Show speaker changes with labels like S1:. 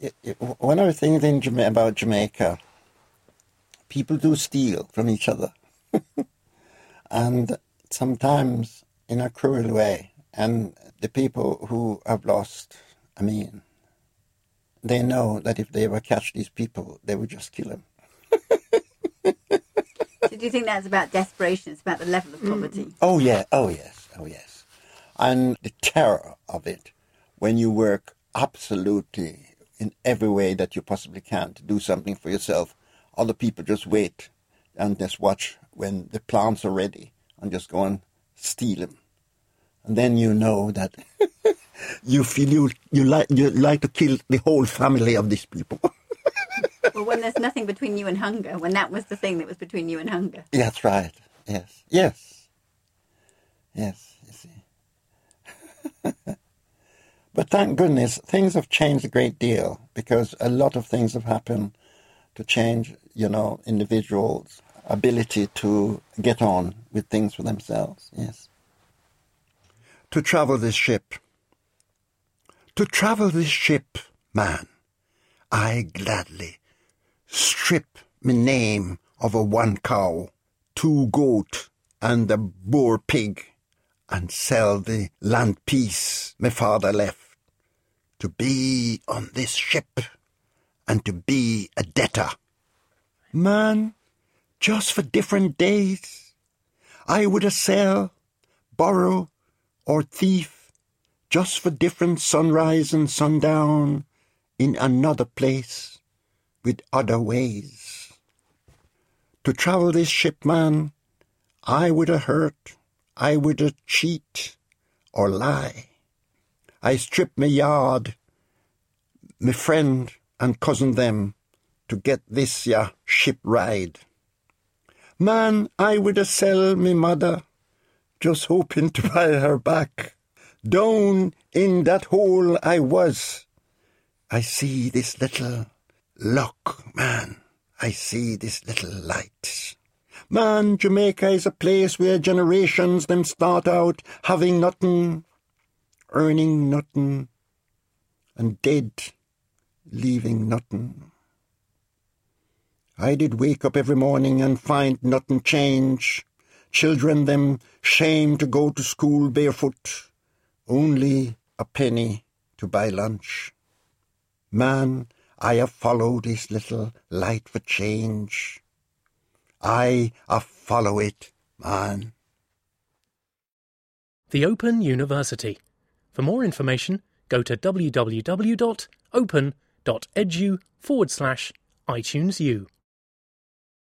S1: it, it, one of the things in Jama- about Jamaica, people do steal from each other, and sometimes in a cruel way. And the people who have lost, I mean, they know that if they ever catch these people, they would just kill them.
S2: So do you think that's about desperation? It's about the level of poverty? Mm.
S1: Oh yeah, oh yes, oh yes, and the terror of it when you work absolutely in every way that you possibly can to do something for yourself. Other people just wait and just watch when the plants are ready and just go and steal them, and then you know that you feel you you like you like to kill the whole family of these people.
S2: well, when there's nothing between you and hunger, when that was the thing that was between you and hunger.
S1: That's right. Yes. Yes. Yes. You see. but thank goodness things have changed a great deal because a lot of things have happened to change, you know, individuals' ability to get on with things for themselves. Yes. To travel this ship. To travel this ship, man, I gladly strip me name of a one cow, two goat, and a boar pig, and sell the land piece my father left, to be on this ship, and to be a debtor. Man, just for different days, I would a sell, borrow, or thief, just for different sunrise and sundown, in another place, with other ways. To travel this ship, man, I would a hurt, I would a cheat, or lie. I strip me yard, me friend and cousin them, to get this ya ship ride. Man, I would a sell me mother, just hoping to buy her back. Down in that hole I was, I see this little lock, man. I see this little light. Man, Jamaica is a place where generations them start out having nothing, earning nothing, and dead, leaving nothing. I did wake up every morning and find nothing change. Children them shame to go to school barefoot, only a penny to buy lunch. Man, I have followed this little light for change. I have follow it, man.
S3: The Open University. For more information, go to www.open.edu forward slash iTunes.